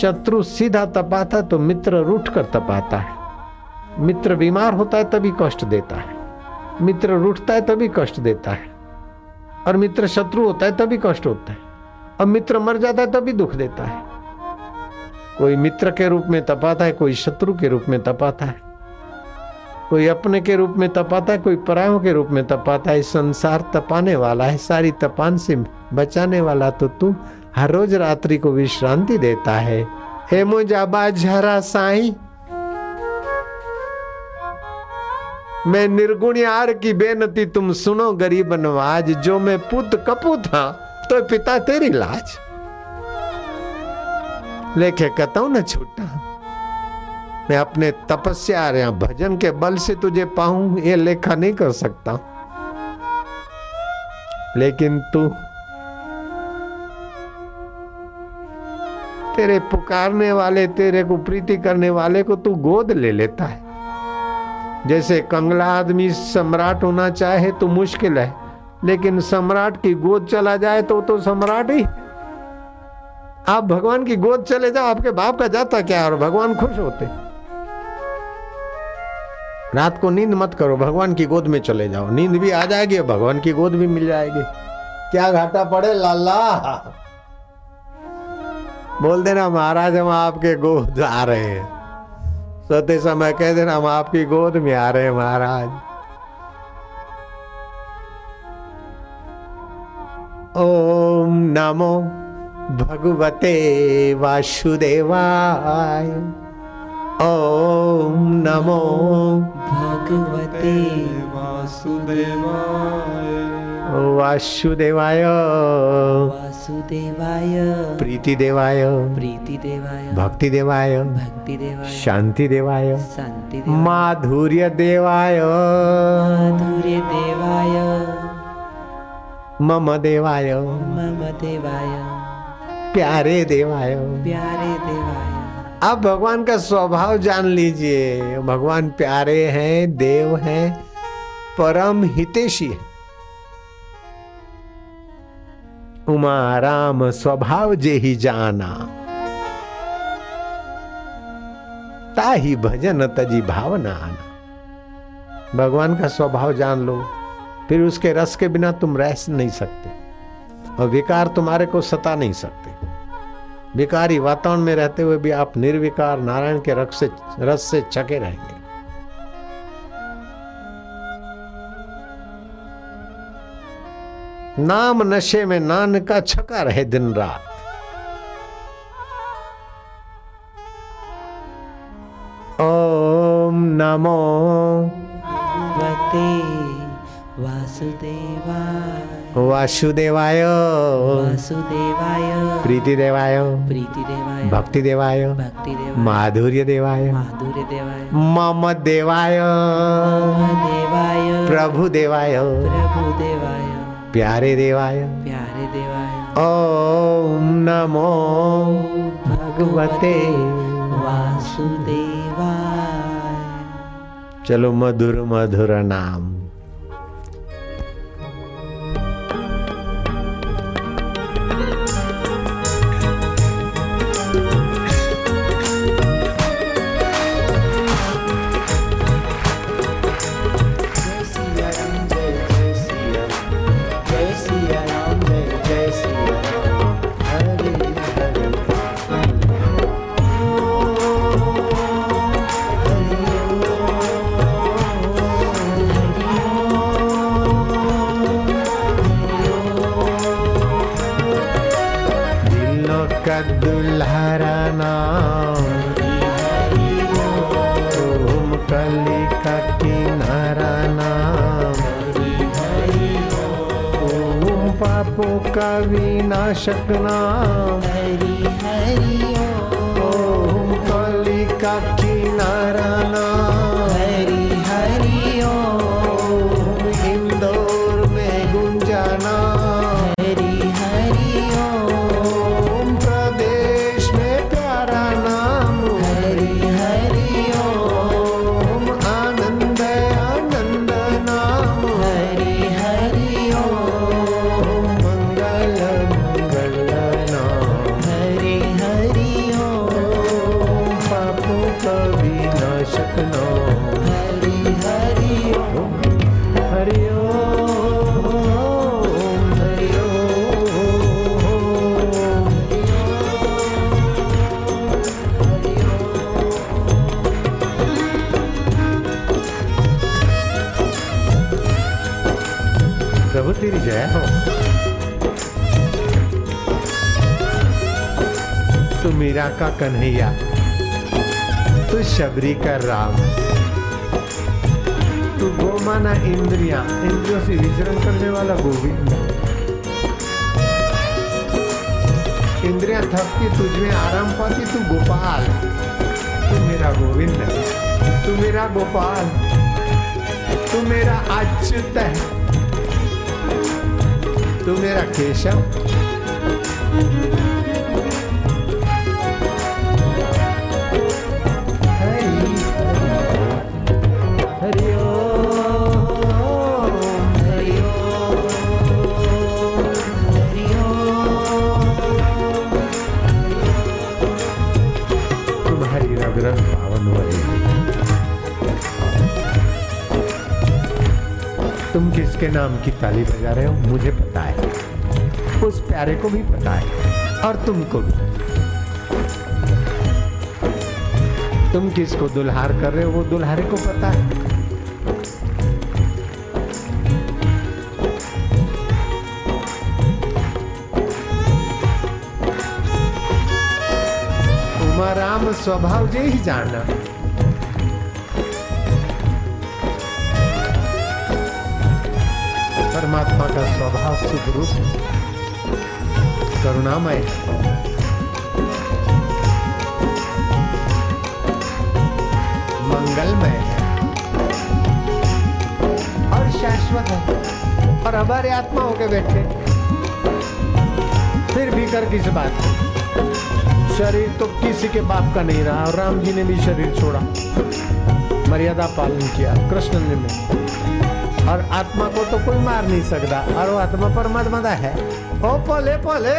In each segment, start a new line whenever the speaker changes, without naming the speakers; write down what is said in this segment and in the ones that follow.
शत्रु सीधा तपाता तो मित्र रूठ कर तपाता है। मित्र बीमार होता है तभी कष्ट देता है। मित्र रूठता है तभी कष्ट देता है। और मित्र शत्रु होता है तभी कष्ट होता है। और मित्र मर जाता है तभी दुख देता है। कोई मित्र के रूप में तपाता है, कोई शत्रु के रूप में तपाता है। कोई अपने के रूप में तपाता है, कोई परायों के रूप में तपाता है। संसार तपाने वाला है, सारी तपान से बचाने वाला तो तू हर रोज रात्रि को विश्रांति देता है। हे मुझा बाझरा साई। मैं निर्गुण यार की बेनती तुम सुनो, गरीब नवाज़। जो मैं पुत कपू था तो पिता तेरी लाज। लेखे कहता हूँ न छूटा। मैं अपने तपस्या या भजन के बल से तुझे पाऊँ, ये लेखा नहीं कर सकता। लेकिन तू तेरे पुकारने वाले, तेरे को प्रीति करने वाले को तू गोद ले लेता है। जैसे कंगला आदमी सम्राट होना चाहे तो मुश्किल है, लेकिन सम्राट की गोद चला जाए तो तो सम्राट ही। आप भगवान की गोद चले जाओ, आपके बाप का जाता क्या और भगवान खुश होते? रात को नींद मत करो, भगवान की गोद में चले जाओ। नींद भी आ जाएगी भगवान की गोद भी मिल जाएगी। क्या घाटा पड़े, लाला? बोल देना महाराज, हम आपके गोद आ रहे हैं। सोते समय कह देना, हम आपकी गोद में आ रहे हैं महाराज। ओम नमो भगवते वासुदेवाय। ओम नमो
भगवते वासुदेवाय।
वासुदेवाय।
वासुदेवाय।
प्रीति देवाय
प्रीति देवाय
भक्ति देवाय
भक्ति देवाय
शांति देवाय
शांति
माधुर्य देवाय
माधुर्य देवाय
मम देवाय
मम देवाय
प्यारे देवाय
प्यारे देवाय
अब भगवान का स्वभाव जान लीजिए। भगवान प्यारे हैं देव हैं परम हितेशी है। उमा राम स्वभाव जे ही जाना। ताही भजन तजी भावना आना। भगवान का स्वभाव जान लो, फिर उसके रस के बिना तुम रह नहीं सकते। और विकार तुम्हारे को सता नहीं सकते। विकारी वातावरण में रहते हुए भी आप निर्विकार नारायण के रस से रस से छके रहेंगे। नाम नशे में नान का छका रहे दिन रात। ओम नमो।
भगवते वासुदेवाय।
वासुदेवाय।
वासुदेवाय।
प्रीति देवाय
प्रीति देवाय
भक्ति देवाय
भक्ति देवाय
माधुर्य देवाय
माधुर्य देवाय
मम देवाय
मम देवाय
प्रभु देवाय
प्रभु देवाय
प्यारे देवाय।
प्यारे देवाय।
ओम नमो भगवते
वासुदेवाय।
चलो मधुर मधुर नाम। दुल्हरा नाम ओम कली किनारा नाम। ओम पापों का विनाशक नाम।
हरि हरि
ओम कली का किनारा नाम। तू मीरा का कन्हैया, तू शबरी का राम। तू गोमाना इंद्रिया, इंद्रियों से विचरण करने वाला गोविंद। इंद्रिया थकती तुझ में आराम पाती, तू गोपाल। तू मेरा गोविंद, तू मेरा गोपाल। तू मेरा अच्युत है। तू मेरा केशव। तुम किसके नाम की ताली बजा रहे हो? मुझे पता है। उस प्यारे को भी पता है। और तुमको भी। तुम किसको दुल्हार कर रहे हो, वो दुल्हारे को पता है। उमा राम स्वभाव जे ही जाना परमात्मा का स्वभाव शुभ रूप है। करुणामय है। मंगलमय है। और शाश्वत है। और हमारे आत्मा होके बैठे। फिर भी कर किस बात? शरीर तो किसी के बाप का नहीं रहा। और राम जी ने भी शरीर छोड़ा। मर्यादा पालन किया। कृष्ण ने भी। और आत्मा को तो कोई मार नहीं सकता, और वो आत्मा परमात्मा है। ओ, पोले पोले!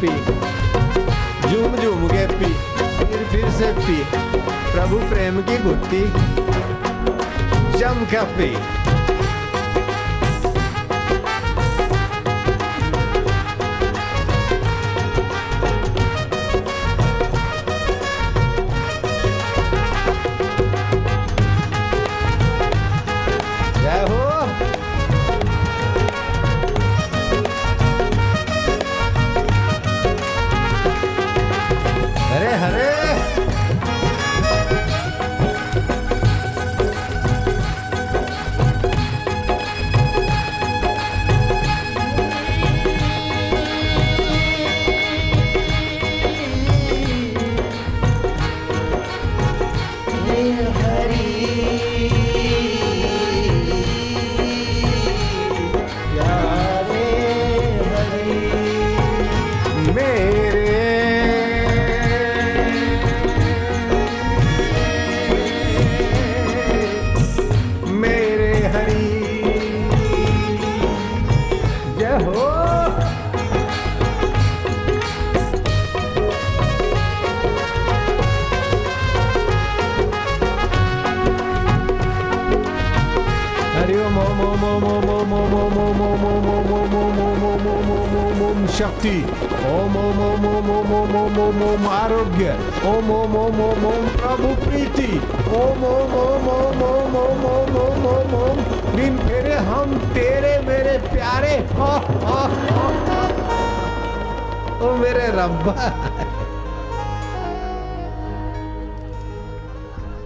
पी झूम झूम के पी फिर फिर से पी प्रभु प्रेम की गुत्ती जम के पी शक्ति ओम ओम ओम ओम ओम ओम ओम ओम ओम आरोग्य ओम ओम ओम ओम ओम प्रभु प्रीति ओम ओम ओम ओम ओम ओम ओम ओम ओम ओम दिन फेरे हम तेरे मेरे प्यारे ओ, मेरे रब्बा